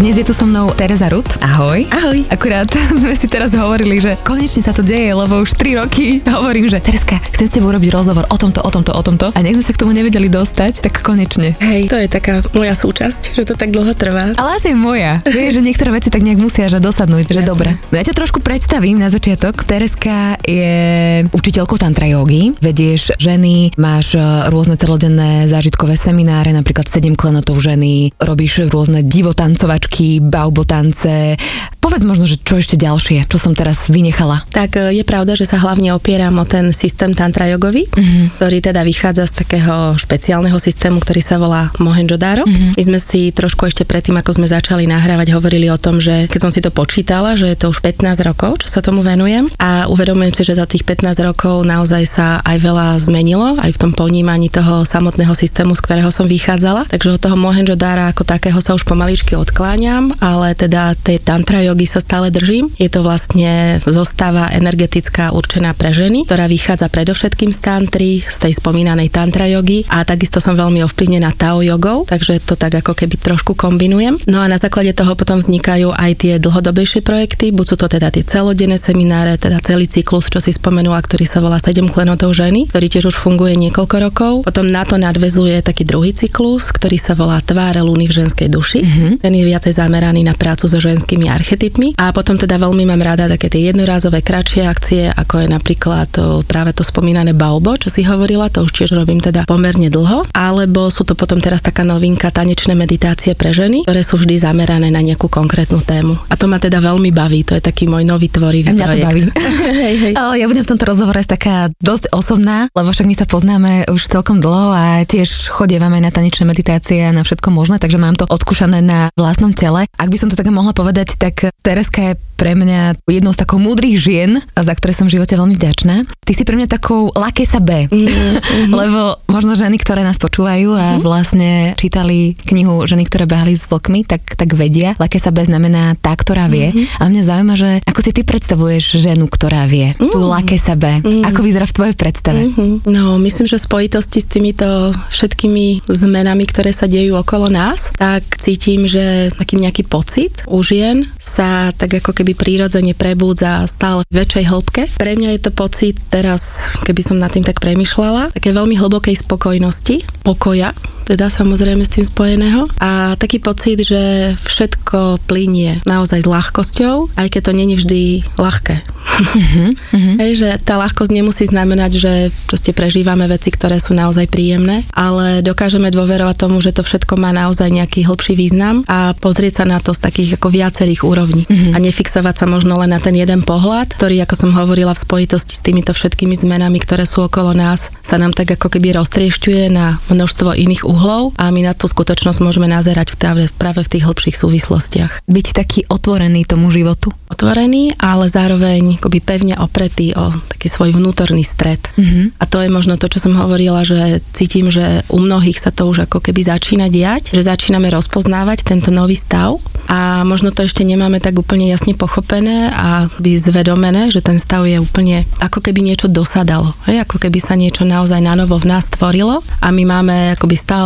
Dnes je tu so mnou Tereza Rut. Ahoj. Ahoj. Akurát sme si teraz hovorili, že konečne sa to deje, lebo už 3 roky hovorím, že Tereska, chcem s tebou urobiť rozhovor o tomto, o tomto, o tomto. A nech sme sa k tomu nevedeli dostať, tak konečne. Hej, to je taká moja súčasť, že to tak dlho trvá. Ale asi moja. Vieš, že niektoré veci tak nejak musia že dosadnúť, že Jasne. dobre. No ja ťa trošku predstavím na začiatok. Tereska je učiteľkou tantra jogy. Vedieš ženy, máš e, rôzne celodenné zážitkové semináre, napríklad 7 klenotov ženy, robíš rôzne divotancovačky, baubotance. Povedz možno, že čo ešte ďalšie, čo som teraz vynechala. Tak e, je pravda, že sa hlavne opieram o ten systém tantra jogový, Mhm. ktorý teda vychádza z takého špeciálneho systému, ktorý sa volá Mohenjo-daro. Mhm. My sme si trošku ešte predtým, ako sme začali nahrávať, hovorili o tom, že keď som si to počítala, že je to už 15 rokov, čo sa tomu venujem a uvedomujem si, že za tých 15 rokov naozaj sa aj veľa zmenilo, aj v tom ponímaní toho samotného systému, z ktorého som vychádzala. Takže od toho Mohenjo-dara ako takého sa už pomaličky odkláňam, ale teda tej tantra jogy sa stále držím. Je to vlastne zostava energetická určená pre ženy, ktorá vychádza predovšetkým z tantry, z tej spomínanej tantra jogy a takisto som veľmi ovplyvnená tao jogou, takže to tak ako keby trošku kombinujem. No a na základe toho potom vznikajú aj tie dlhodobejšie projekty, buď sú to teda tie celodenné semináre, teda celý cyklus, čo si spomenula, ktorý sa volá 7 klenotov ženy, ktorý tiež už funguje niekoľko rokov. Potom na to nadvezuje taký druhý cyklus, ktorý sa volá Tváre luny v ženskej duši. Mm-hmm. Ten je viacej zameraný na prácu so ženskými archetypmi. A potom teda veľmi mám rada také tie jednorázové kratšie akcie, ako je napríklad to, práve to spomínané Baobo, čo si hovorila, to už tiež robím teda pomerne dlho. Alebo sú to potom teraz taká novinka tanečné meditácie pre ženy, ktoré sú vždy zamerané na nejakú konkrétnu tému. A to ma teda veľmi baví, to je taký môj nový tvorivý A mňa to projekt. baví. hej, hej. Ale ja budem v tomto rozhovore taká dosť osobná, lebo však my sa poznáme už celkom dlho a tiež chodievame na tanečné meditácie a na všetko možné, takže mám to odskúšané na vlastnom tele. Ak by som to také mohla povedať, tak Tereska je pre mňa jednou z takou múdrych žien, za ktoré som v živote veľmi vďačná. Ty si pre mňa takou laké sa B, Mhm. lebo možno ženy, ktoré nás počúvajú a vlastne čítali knihu Ženy, ktoré behali s vlkmi, tak, tak vedia. Laké sa B znamená tá, ktorá vie. A mňa zaujíma, že ako si ty predstavuješ ženu, ktorá vie. Tú laké sa B. Ako vyzerá v tvojej predstave? Mhm. No, myslím, že v spojitosti s týmito všetkými zmenami, ktoré sa dejú okolo nás, tak cítim, že taký nejaký pocit u žien sa tak ako keby prírodzene prebúdza stále v väčšej hĺbke. Pre mňa je to pocit teraz, keby som nad tým tak premyšľala, také veľmi hlbokej spokojnosti, pokoja, teda samozrejme s tým spojeného. A taký pocit, že všetko plinie naozaj s ľahkosťou, aj keď to není vždy ľahké. Hej, že tá ľahkosť nemusí znamenať, že proste prežívame veci, ktoré sú naozaj príjemné, ale dokážeme dôverovať tomu, že to všetko má naozaj nejaký hĺbší význam a pozrieť sa na to z takých ako viacerých úrovní a nefixovať sa možno len na ten jeden pohľad, ktorý, ako som hovorila, v spojitosti s týmito všetkými zmenami, ktoré sú okolo nás, sa nám tak ako keby roztriešťuje na množstvo iných uhlov a my na tú skutočnosť môžeme nazerať v práve, práve v tých hĺbších súvislostiach. Byť taký otvorený tomu životu. Otvorený, ale zároveň akoby pevne opretý o taký svoj vnútorný stred. Mhm. A to je možno to, čo som hovorila, že cítim, že u mnohých sa to už ako keby začína diať, že začíname rozpoznávať tento nový stav a možno to ešte nemáme tak úplne jasne pochopené a by zvedomené, že ten stav je úplne ako keby niečo dosadalo. Hej? Ako keby sa niečo naozaj na novo v nás tvorilo a my máme akoby stále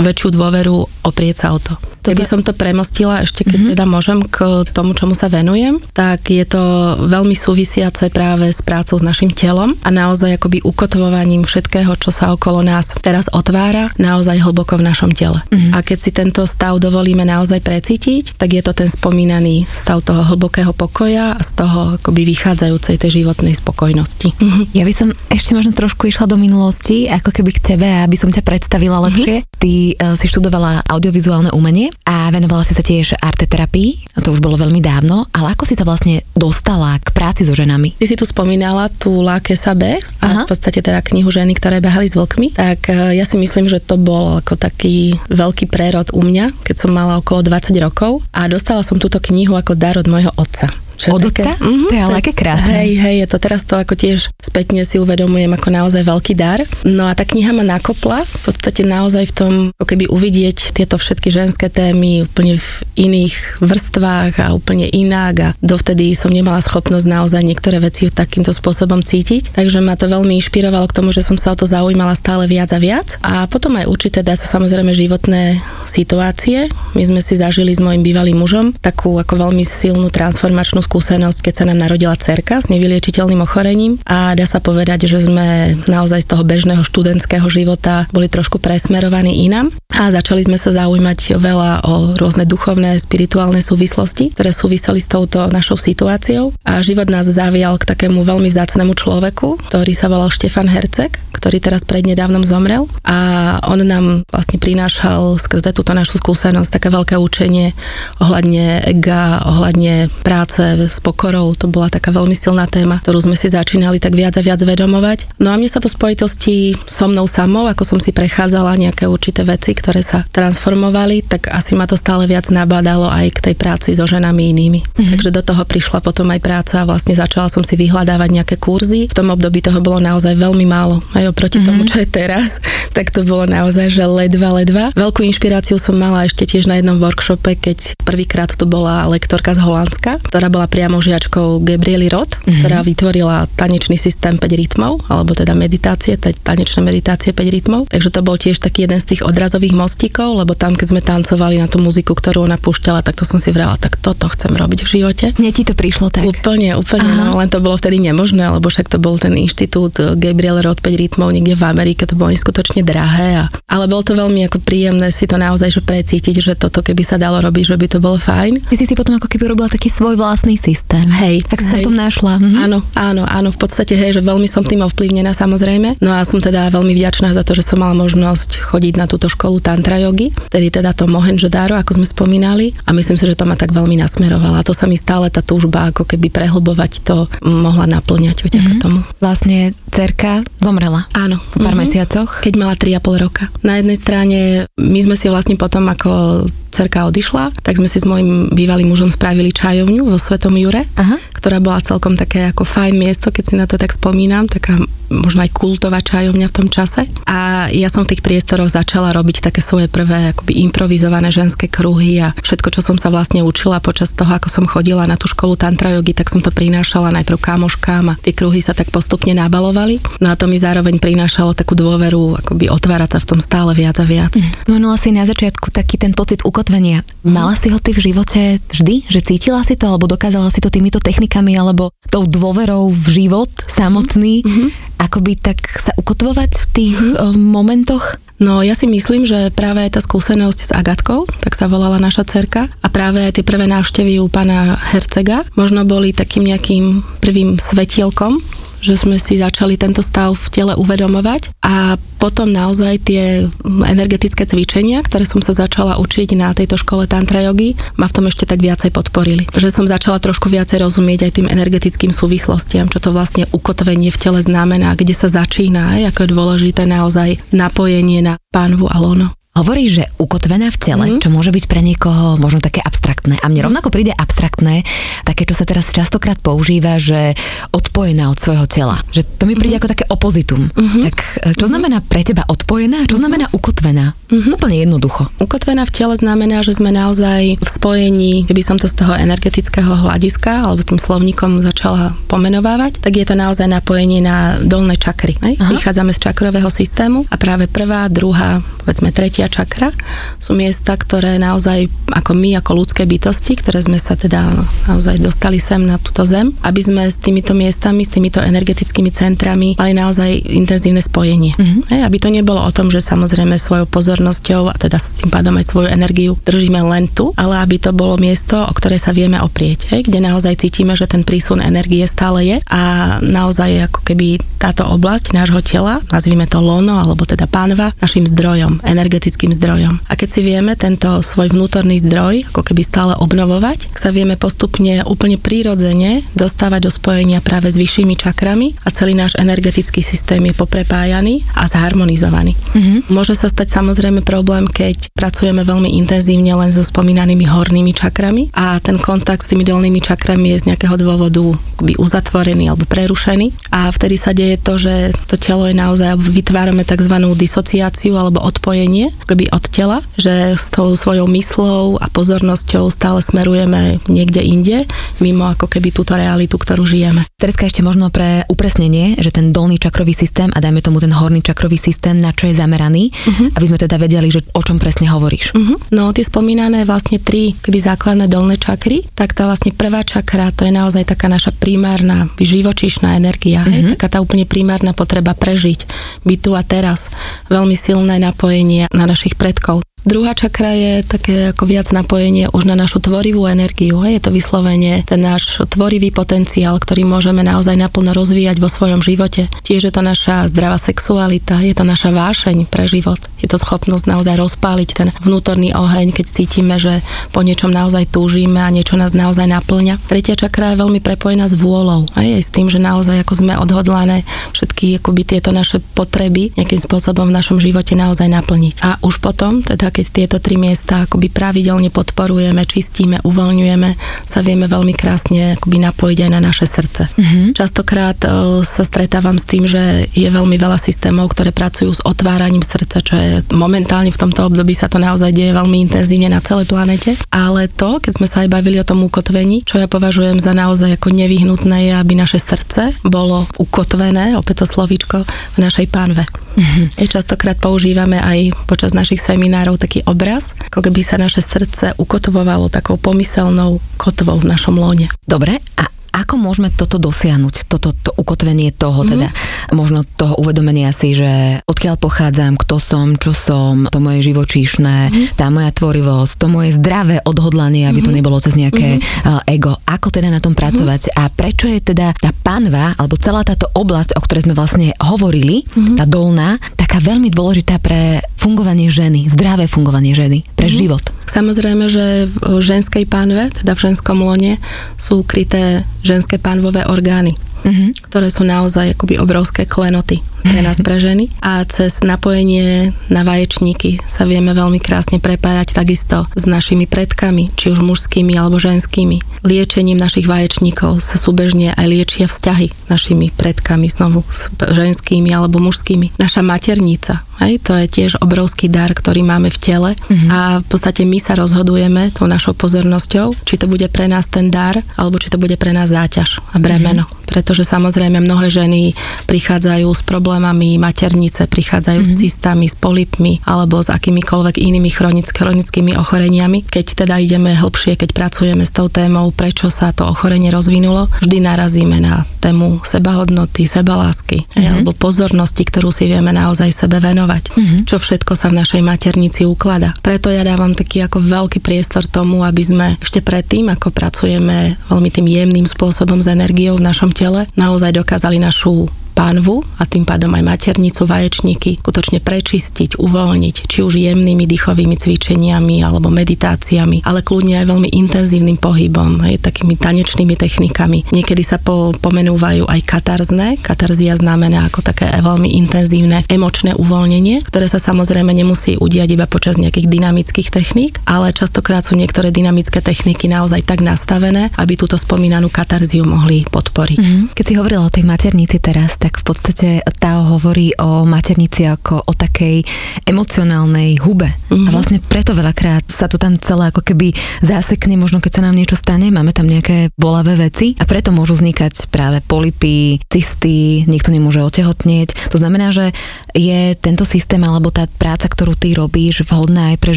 väčšiu dôveru oprieť sa o to. Keby som to premostila ešte, keď mm-hmm. teda môžem k tomu, čomu sa venujem, tak je to veľmi súvisiace práve s prácou s našim telom a naozaj akoby ukotvovaním všetkého, čo sa okolo nás teraz otvára, naozaj hlboko v našom tele. Mm-hmm. A keď si tento stav dovolíme naozaj precítiť, tak je to ten spomínaný stav toho hlbokého pokoja a z toho akoby vychádzajúcej tej životnej spokojnosti. Mm-hmm. Ja by som ešte možno trošku išla do minulosti, ako keby k tebe, aby som ťa predstavila lepšie. Ty uh, si študovala audiovizuálne umenie a venovala si sa tiež arteterapii, to už bolo veľmi dávno, ale ako si sa vlastne dostala k práci so ženami? Ty si tu spomínala tú Láke B a v podstate teda knihu ženy, ktoré behali s vlkmi, tak e, ja si myslím, že to bol ako taký veľký prerod u mňa, keď som mala okolo 20 rokov. A dostala som túto knihu ako dar od môjho otca. Čo Od otca? Mm-hmm, to je ale aké krásne. Hej, hej, je to teraz to ako tiež spätne si uvedomujem ako naozaj veľký dar. No a tá kniha ma nakopla v podstate naozaj v tom, ako keby uvidieť tieto všetky ženské témy úplne v iných vrstvách a úplne inak a dovtedy som nemala schopnosť naozaj niektoré veci takýmto spôsobom cítiť. Takže ma to veľmi inšpirovalo k tomu, že som sa o to zaujímala stále viac a viac. A potom aj určite dá sa samozrejme životné situácie. My sme si zažili s mojim bývalým mužom takú ako veľmi silnú transformačnú skúsenosť, keď sa nám narodila cerka s nevyliečiteľným ochorením. A dá sa povedať, že sme naozaj z toho bežného študentského života boli trošku presmerovaní inam a začali sme sa zaujímať veľa o rôzne duchovné, spirituálne súvislosti, ktoré súviseli s touto našou situáciou. A život nás zavial k takému veľmi vzácnemu človeku, ktorý sa volal Štefan Herceg, ktorý teraz prednedávnom zomrel. A on nám vlastne prinášal skrze túto našu skúsenosť také veľké učenie ohľadne ega, ohľadne práce s pokorou, to bola taká veľmi silná téma, ktorú sme si začínali tak viac a viac vedomovať. No a mne sa to spojitosti so mnou samou, ako som si prechádzala nejaké určité veci, ktoré sa transformovali, tak asi ma to stále viac nabádalo aj k tej práci so ženami inými. Mm-hmm. Takže do toho prišla potom aj práca a vlastne začala som si vyhľadávať nejaké kurzy. V tom období toho bolo naozaj veľmi málo. Aj oproti mm-hmm. tomu, čo je teraz, tak to bolo naozaj, že ledva, ledva. Veľkú inšpiráciu som mala ešte tiež na jednom workshope, keď prvýkrát to bola lektorka z Holandska, ktorá bola priamo žiačkou Gabriely Roth, mm-hmm. ktorá vytvorila tanečný systém 5 rytmov, alebo teda meditácie, tanečné meditácie 5 rytmov. Takže to bol tiež taký jeden z tých odrazových mostíkov, lebo tam, keď sme tancovali na tú muziku, ktorú ona púšťala, tak to som si vrala, tak toto chcem robiť v živote. Nie ti to prišlo tak? Úplne, úplne, no, len to bolo vtedy nemožné, lebo však to bol ten inštitút Gabriel Roth 5 rytmov niekde v Amerike, to bolo neskutočne drahé. A, ale bolo to veľmi ako príjemné si to naozaj že precítiť, že toto keby sa dalo robiť, že by to bolo fajn. Ty si si potom ako keby robila taký svoj vlastný systém. Hej. Tak si sa v tom našla. Mhm. Áno, áno, áno, v podstate, hej, že veľmi som tým ovplyvnená samozrejme. No a som teda veľmi vďačná za to, že som mala možnosť chodiť na túto školu tantra jogy, tedy teda to Mohenjo-daro, ako sme spomínali a myslím si, že to ma tak veľmi nasmerovala. To sa mi stále tá túžba ako keby prehlbovať to mohla naplňať vďaka mm-hmm. tomu. Vlastne cerka zomrela. Áno. Po pár mm-hmm. mesiacoch. Keď mala 3,5 roka. Na jednej strane my sme si vlastne potom, ako cerka odišla, tak sme si s mojim bývalým mužom spravili čajovňu vo Svetom Jure, Aha. ktorá bola celkom také ako fajn miesto, keď si na to tak spomínam, taká možno aj kultová čajovňa v tom čase. A ja som v tých priestoroch začala robiť také svoje prvé akoby improvizované ženské kruhy a všetko, čo som sa vlastne učila počas toho, ako som chodila na tú školu tantra jogy, tak som to prinášala najprv kamoškám a tie kruhy sa tak postupne nabalovali. No a to mi zároveň prinášalo takú dôveru, akoby otvárať sa v tom stále viac a viac. Spomenula si na začiatku taký ten pocit ukotvenia. Mala si ho ty v živote vždy? Že cítila si to, alebo dokázala si to týmito technikami, alebo tou dôverou v život samotný? Mm-hmm akoby tak sa ukotvovať v tých mm-hmm. momentoch? No ja si myslím, že práve tá skúsenosť s Agatkou, tak sa volala naša cerka, a práve tie prvé návštevy u pána Hercega možno boli takým nejakým prvým svetielkom že sme si začali tento stav v tele uvedomovať a potom naozaj tie energetické cvičenia, ktoré som sa začala učiť na tejto škole Tantra jogy, ma v tom ešte tak viacej podporili. Že som začala trošku viacej rozumieť aj tým energetickým súvislostiam, čo to vlastne ukotvenie v tele znamená, kde sa začína, ako je dôležité naozaj napojenie na pánvu a lono. Hovorí, že ukotvená v tele, mm. čo môže byť pre niekoho možno také abstraktné. A mne rovnako príde abstraktné, také, čo sa teraz častokrát používa, že odpojená od svojho tela. Že to mi príde mm. ako také opozitum. Mm-hmm. Tak e, čo mm-hmm. znamená pre teba odpojená čo znamená ukotvená? Mm-hmm. Úplne jednoducho. Ukotvená v tele znamená, že sme naozaj v spojení, keby som to z toho energetického hľadiska alebo tým slovníkom začala pomenovávať, tak je to naozaj napojenie na dolné čakry. Vychádzame z čakrového systému a práve prvá, druhá, povedzme tretia čakra sú miesta, ktoré naozaj ako my, ako ľudské bytosti, ktoré sme sa teda naozaj dostali sem na túto zem, aby sme s týmito miestami, s týmito energetickými centrami mali naozaj intenzívne spojenie. Mm-hmm. Hej, aby to nebolo o tom, že samozrejme svojou pozornosťou a teda s tým pádom aj svoju energiu držíme len tu, ale aby to bolo miesto, o ktoré sa vieme oprieť, hej, kde naozaj cítime, že ten prísun energie stále je a naozaj ako keby táto oblasť nášho tela, nazvime to lono alebo teda pánva, našim zdrojom, energetickým energetickým zdrojom. A keď si vieme tento svoj vnútorný zdroj ako keby stále obnovovať, sa vieme postupne úplne prírodzene dostávať do spojenia práve s vyššími čakrami a celý náš energetický systém je poprepájaný a zharmonizovaný. Mm-hmm. Môže sa stať samozrejme problém, keď pracujeme veľmi intenzívne len so spomínanými hornými čakrami a ten kontakt s tými dolnými čakrami je z nejakého dôvodu uzatvorený alebo prerušený a vtedy sa deje to, že to telo je naozaj, vytvárame tzv. disociáciu alebo odpojenie keby od tela, že s tou svojou myslou a pozornosťou stále smerujeme niekde inde, mimo ako keby túto realitu, ktorú žijeme. Tereska, ešte možno pre upresnenie, že ten dolný čakrový systém a dajme tomu ten horný čakrový systém, na čo je zameraný, uh-huh. aby sme teda vedeli, že o čom presne hovoríš. Uh-huh. No, tie spomínané vlastne tri keby základné dolné čakry, tak tá vlastne prvá čakra, to je naozaj taká naša primárna živočíšna energia, uh-huh. hej, mhm. taká tá úplne primárna potreba prežiť, byť tu a teraz, veľmi silné napojenie na našich predkov. Druhá čakra je také ako viac napojenie už na našu tvorivú energiu. Je to vyslovene ten náš tvorivý potenciál, ktorý môžeme naozaj naplno rozvíjať vo svojom živote. Tiež je to naša zdravá sexualita, je to naša vášeň pre život. Je to schopnosť naozaj rozpáliť ten vnútorný oheň, keď cítime, že po niečom naozaj túžime a niečo nás naozaj naplňa. Tretia čakra je veľmi prepojená s vôľou. Aj, aj s tým, že naozaj ako sme odhodlané všetky akoby tieto naše potreby nejakým spôsobom v našom živote naozaj naplniť. A už potom, teda keď tieto tri miesta akoby pravidelne podporujeme, čistíme, uvoľňujeme, sa vieme veľmi krásne akoby napojiť aj na naše srdce. Mm-hmm. Častokrát uh, sa stretávam s tým, že je veľmi veľa systémov, ktoré pracujú s otváraním srdca, čo je momentálne v tomto období sa to naozaj deje veľmi intenzívne na celej planete. Ale to, keď sme sa aj bavili o tom ukotvení, čo ja považujem za naozaj ako nevyhnutné, je, aby naše srdce bolo ukotvené, opäť to slovíčko, v našej pánve. Mm-hmm. Častokrát používame aj počas našich seminárov taký obraz, ako keby sa naše srdce ukotvovalo takou pomyselnou kotvou v našom lone. Dobre, a ako môžeme toto dosiahnuť, toto to ukotvenie toho, mm-hmm. teda možno toho uvedomenia si, že odkiaľ pochádzam, kto som, čo som, to moje živočíšne, mm-hmm. tá moja tvorivosť, to moje zdravé odhodlanie, aby mm-hmm. to mhm. nebolo cez nejaké mm-hmm. ego. Ako teda na tom pracovať mm-hmm. a prečo je teda tá panva, alebo celá táto oblasť, o ktorej sme vlastne hovorili, mm-hmm. tá dolná, taká veľmi dôležitá pre fungovanie ženy, zdravé fungovanie ženy, pre mm-hmm. život. Samozrejme, že v ženskej pánve, teda v ženskom lone, sú kryté ženské pánvové orgány, mm-hmm. ktoré sú naozaj akoby obrovské klenoty pre nás, pre ženy. A cez napojenie na vaječníky sa vieme veľmi krásne prepájať takisto s našimi predkami, či už mužskými alebo ženskými. Liečením našich vaječníkov sa súbežne aj liečia vzťahy našimi predkami, znovu s ženskými alebo mužskými. Naša maternica, Hej, to je tiež obrovský dar, ktorý máme v tele mm-hmm. a v podstate my sa rozhodujeme tou našou pozornosťou, či to bude pre nás ten dar, alebo či to bude pre nás záťaž a bremeno. Mm-hmm. Pretože samozrejme mnohé ženy prichádzajú s problémami maternice, prichádzajú mm-hmm. s cystami, s polipmi alebo s akýmikoľvek inými chronick, chronickými ochoreniami. Keď teda ideme hlbšie, keď pracujeme s tou témou, prečo sa to ochorenie rozvinulo, vždy narazíme na tému sebahodnoty, sebalásky mm-hmm. alebo pozornosti, ktorú si vieme naozaj sebe venovať venovať, mm-hmm. čo všetko sa v našej maternici uklada. Preto ja dávam taký ako veľký priestor tomu, aby sme ešte predtým, ako pracujeme veľmi tým jemným spôsobom s energiou v našom tele, naozaj dokázali našu pánvu a tým pádom aj maternicu, vaječníky skutočne prečistiť, uvoľniť, či už jemnými dýchovými cvičeniami alebo meditáciami, ale kľudne aj veľmi intenzívnym pohybom, aj takými tanečnými technikami. Niekedy sa po, pomenúvajú aj katarzne. Katarzia znamená ako také veľmi intenzívne emočné uvoľnenie, ktoré sa samozrejme nemusí udiať iba počas nejakých dynamických techník, ale častokrát sú niektoré dynamické techniky naozaj tak nastavené, aby túto spomínanú katarziu mohli podporiť. Mm-hmm. Keď si hovorila o tej maternici teraz, tak tak v podstate tá hovorí o maternici ako o takej emocionálnej hube. Mm-hmm. A vlastne preto veľakrát sa to tam celé ako keby zásekne, možno keď sa nám niečo stane, máme tam nejaké bolavé veci a preto môžu vznikať práve polipy, cysty, nikto nemôže otehotnieť. To znamená, že je tento systém alebo tá práca, ktorú ty robíš, vhodná aj pre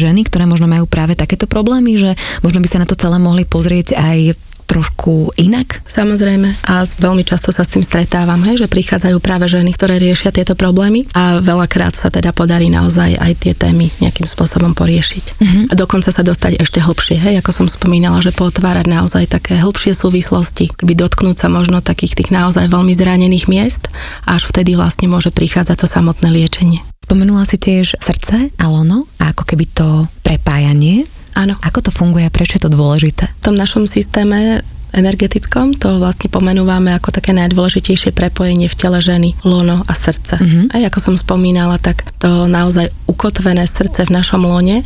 ženy, ktoré možno majú práve takéto problémy, že možno by sa na to celé mohli pozrieť aj trošku inak? Samozrejme a veľmi často sa s tým stretávam, hej, že prichádzajú práve ženy, ktoré riešia tieto problémy a veľakrát sa teda podarí naozaj aj tie témy nejakým spôsobom poriešiť. Uh-huh. A dokonca sa dostať ešte hlbšie, hej, ako som spomínala, že potvárať naozaj také hlbšie súvislosti, keby dotknúť sa možno takých tých naozaj veľmi zranených miest a až vtedy vlastne môže prichádzať to samotné liečenie. Spomenula si tiež srdce a lono a ako keby to prepájanie. Áno. Ako to funguje a prečo je to dôležité? V tom našom systéme energetickom, to vlastne pomenúvame ako také najdôležitejšie prepojenie v tele ženy, lono a srdce. Mm-hmm. A ako som spomínala, tak to naozaj ukotvené srdce v našom lone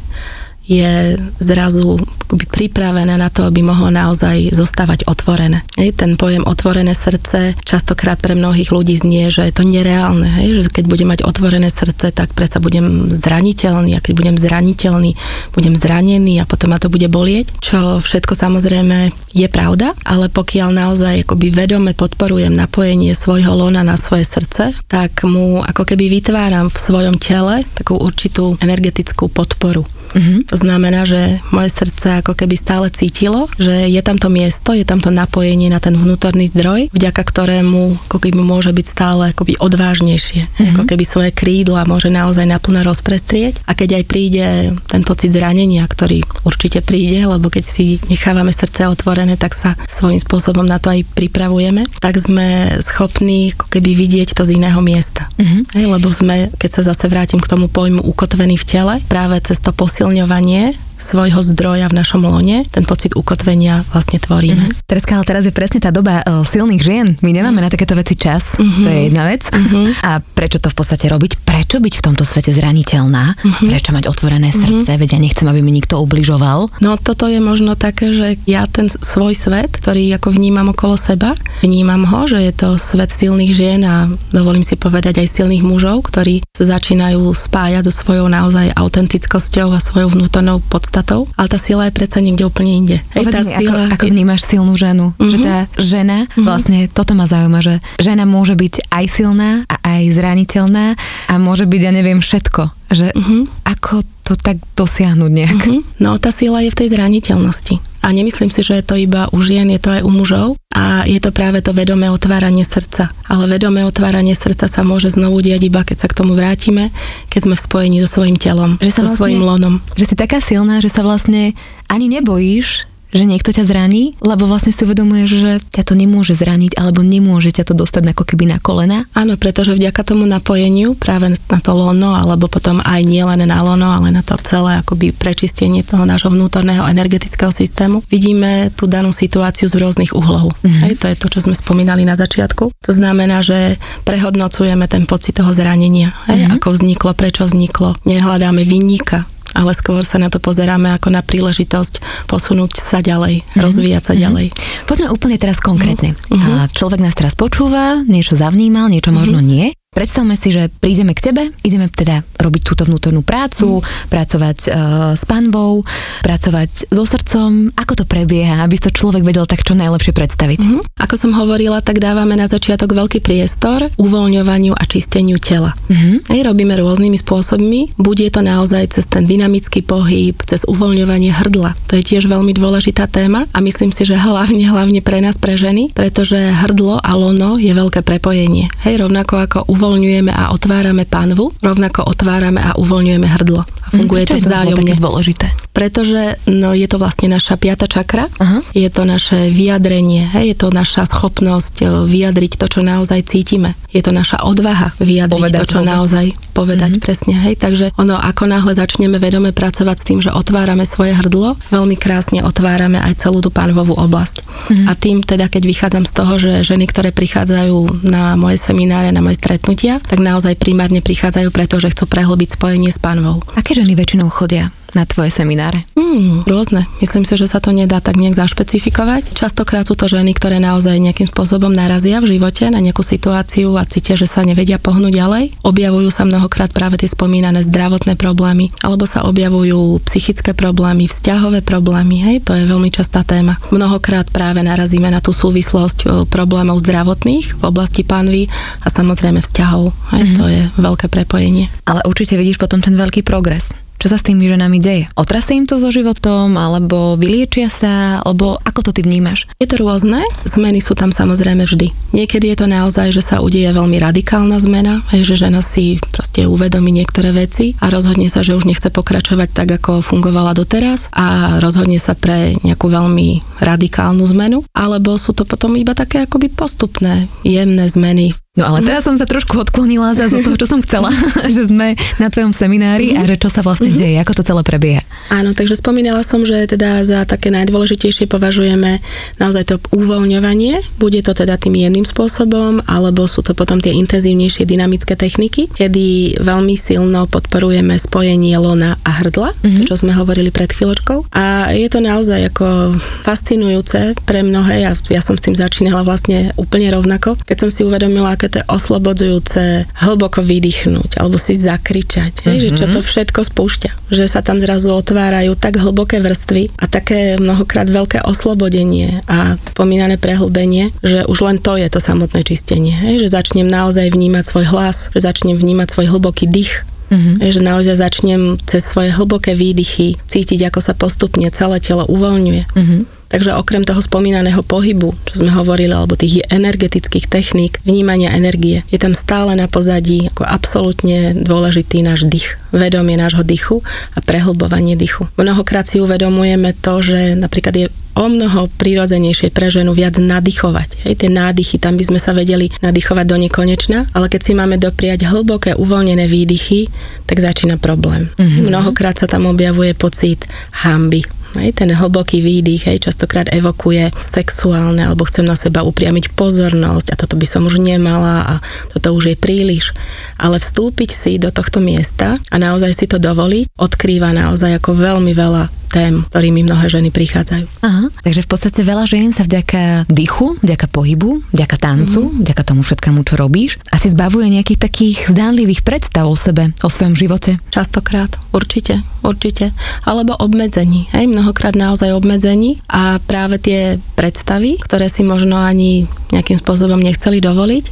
je zrazu pripravené na to, aby mohlo naozaj zostávať otvorené. Hej, ten pojem otvorené srdce častokrát pre mnohých ľudí znie, že je to nereálne, hej, že keď budem mať otvorené srdce, tak predsa budem zraniteľný a keď budem zraniteľný, budem zranený a potom ma to bude bolieť, čo všetko samozrejme je pravda, ale pokiaľ naozaj akoby vedome podporujem napojenie svojho lona na svoje srdce, tak mu ako keby vytváram v svojom tele takú určitú energetickú podporu. Mm-hmm. To znamená, že moje srdce ako keby stále cítilo, že je tam to miesto, je tam to napojenie na ten vnútorný zdroj, vďaka ktorému ako keby môže byť stále akoby odvážnejšie. Mm-hmm. Ako keby svoje krídla môže naozaj naplno rozprestrieť a keď aj príde ten pocit zranenia, ktorý určite príde, lebo keď si nechávame srdce otvorené, tak sa svojím spôsobom na to aj pripravujeme, tak sme schopní ako keby vidieť to z iného miesta. Mm-hmm. Hej, lebo sme, keď sa zase vrátim k tomu pojmu ukotvený v tele, práve cez to posil posilňovanie svojho zdroja v našom lone, ten pocit ukotvenia vlastne tvoríme. Mm-hmm. Teraz, ale teraz je presne tá doba uh, silných žien. My nemáme na takéto veci čas, mm-hmm. to je jedna vec. Mm-hmm. A prečo to v podstate robiť? Prečo byť v tomto svete zraniteľná? Mm-hmm. Prečo mať otvorené mhm. srdce? Mm-hmm. Veď ja nechcem, aby mi nikto ubližoval. No toto je možno také, že ja ten svoj svet, ktorý ako vnímam okolo seba, vnímam ho, že je to svet silných žien a dovolím si povedať aj silných mužov, ktorí sa začínajú spájať so svojou naozaj autentickosťou a svojou vnútornou pod podstatou, ale tá sila je predsa niekde úplne inde. Hej, tá mi, sila... ako, ako vnímaš silnú ženu? Uh-huh. Že tá žena, uh-huh. vlastne toto ma zaujíma, že žena môže byť aj silná a aj zraniteľná a môže byť, ja neviem, všetko. Že uh-huh. ako to tak dosiahnuť nejak? Uh-huh. No tá sila je v tej zraniteľnosti. A nemyslím si, že je to iba u žien, je to aj u mužov. A je to práve to vedomé otváranie srdca. Ale vedomé otváranie srdca sa môže znovu diať iba, keď sa k tomu vrátime, keď sme v spojení so svojím telom, že sa so vlastne, svojím lonom. Že si taká silná, že sa vlastne ani nebojíš že niekto ťa zraní, lebo vlastne si uvedomuješ, že ťa to nemôže zraniť alebo nemôže ťa to dostať ako keby na kolena. Áno, pretože vďaka tomu napojeniu práve na to lono, alebo potom aj nie len na lono, ale na to celé akoby prečistenie toho nášho vnútorného energetického systému, vidíme tú danú situáciu z rôznych uhlov. Mm-hmm. Hej, to je to, čo sme spomínali na začiatku. To znamená, že prehodnocujeme ten pocit toho zranenia. Hej, mm-hmm. Ako vzniklo, prečo vzniklo. Nehľadáme vinníka ale skôr sa na to pozeráme ako na príležitosť posunúť sa ďalej, mm-hmm. rozvíjať sa mm-hmm. ďalej. Poďme úplne teraz konkrétne. Mm-hmm. Človek nás teraz počúva, niečo zavnímal, niečo možno mm-hmm. nie. Predstavme si, že prídeme k tebe, ideme teda robiť túto vnútornú prácu, mm. pracovať uh, s panvou, pracovať so srdcom. Ako to prebieha, aby to človek vedel tak čo najlepšie predstaviť? Mm. Ako som hovorila, tak dávame na začiatok veľký priestor uvoľňovaniu a čisteniu tela. Mm. Aj robíme rôznymi spôsobmi. Bude to naozaj cez ten dynamický pohyb, cez uvoľňovanie hrdla. To je tiež veľmi dôležitá téma a myslím si, že hlavne, hlavne pre nás, pre ženy, pretože hrdlo a lono je veľké prepojenie. Hej, rovnako ako uvoľňovanie uvoľňujeme a otvárame pánvu, rovnako otvárame a uvoľňujeme hrdlo. A funguje mm, to vzájomne. Je to dôležité? Pretože no, je to vlastne naša piata čakra, uh-huh. je to naše vyjadrenie, hej, je to naša schopnosť e, vyjadriť to, čo naozaj cítime. Je to naša odvaha vyjadriť povedať to, čo vôbec. naozaj povedať uh-huh. presne. Hej. Takže ono, ako náhle začneme vedome pracovať s tým, že otvárame svoje hrdlo, veľmi krásne otvárame aj celú tú pánvovú oblasť. Uh-huh. A tým teda, keď vychádzam z toho, že ženy, ktoré prichádzajú na moje semináre, na moje stretnutia, tak naozaj primárne prichádzajú preto, že chcú prehlbiť spojenie s pánvou. Aké ženy väčšinou chodia na tvoje semináre? Mm, rôzne. Myslím si, že sa to nedá tak nejak zašpecifikovať. Častokrát sú to ženy, ktoré naozaj nejakým spôsobom narazia v živote na nejakú situáciu a cítia, že sa nevedia pohnúť ďalej. Objavujú sa mnohokrát práve tie spomínané zdravotné problémy, alebo sa objavujú psychické problémy, vzťahové problémy. Hej, to je veľmi častá téma. Mnohokrát práve narazíme na tú súvislosť problémov zdravotných v oblasti panvy a samozrejme vzťahov. Hej, mm-hmm. to je veľké prepojenie. Ale určite vidíš potom ten veľký progres čo sa s tými ženami deje? Otrasie im to so životom, alebo vyliečia sa, alebo ako to ty vnímaš? Je to rôzne, zmeny sú tam samozrejme vždy. Niekedy je to naozaj, že sa udeje veľmi radikálna zmena, že žena si proste uvedomí niektoré veci a rozhodne sa, že už nechce pokračovať tak, ako fungovala doteraz a rozhodne sa pre nejakú veľmi radikálnu zmenu, alebo sú to potom iba také akoby postupné, jemné zmeny No ale teraz som sa trošku odklonila za toho, čo som chcela, že sme na tvojom seminári a že čo sa vlastne mm-hmm. deje, ako to celé prebieha. Áno, takže spomínala som, že teda za také najdôležitejšie považujeme naozaj to uvoľňovanie. Bude to teda tým jedným spôsobom, alebo sú to potom tie intenzívnejšie dynamické techniky, kedy veľmi silno podporujeme spojenie lona a hrdla, mm-hmm. čo sme hovorili pred chvíľočkou. A je to naozaj ako fascinujúce pre mnohé, ja, ja som s tým začínala vlastne úplne rovnako, keď som si uvedomila, aké to je oslobodzujúce hlboko vydýchnuť alebo si zakričať, mm-hmm. že čo mhm. to všetko spúšťa. Že sa tam zrazu otvárajú tak hlboké vrstvy a také mnohokrát veľké oslobodenie a pomínané prehlbenie, že už len to je to samotné čistenie. Hej? Že začnem naozaj vnímať svoj hlas, že začnem vnímať svoj hlboký dých, Mm-hmm. Že naozaj začnem cez svoje hlboké výdychy cítiť, ako sa postupne celé telo uvoľňuje. Mm-hmm. Takže okrem toho spomínaného pohybu, čo sme hovorili, alebo tých energetických techník, vnímania energie, je tam stále na pozadí ako absolútne dôležitý náš dých, vedomie nášho dychu a prehlbovanie dychu. Mnohokrát si uvedomujeme to, že napríklad je o mnoho prirodzenejšie pre ženu viac nadýchovať. Hej, tie nádychy, tam by sme sa vedeli nadýchovať do nekonečna, ale keď si máme dopriať hlboké uvoľnené výdychy, tak začína problém. Mm-hmm. Mnohokrát sa tam objavuje pocit hamby, Hej, ten hlboký výdych, hej, častokrát evokuje sexuálne, alebo chcem na seba upriamiť pozornosť a toto by som už nemala a toto už je príliš. Ale vstúpiť si do tohto miesta a naozaj si to dovoliť, odkrýva naozaj ako veľmi veľa tém, ktorými mnohé ženy prichádzajú. Aha, takže v podstate veľa žien sa vďaka dýchu, vďaka pohybu, vďaka tancu, mm-hmm. vďaka tomu všetkému, čo robíš, asi zbavuje nejakých takých zdánlivých predstav o sebe, o svojom živote. Častokrát, určite, určite. Alebo obmedzení, hej, mnohokrát naozaj obmedzení a práve tie predstavy, ktoré si možno ani nejakým spôsobom nechceli dovoliť,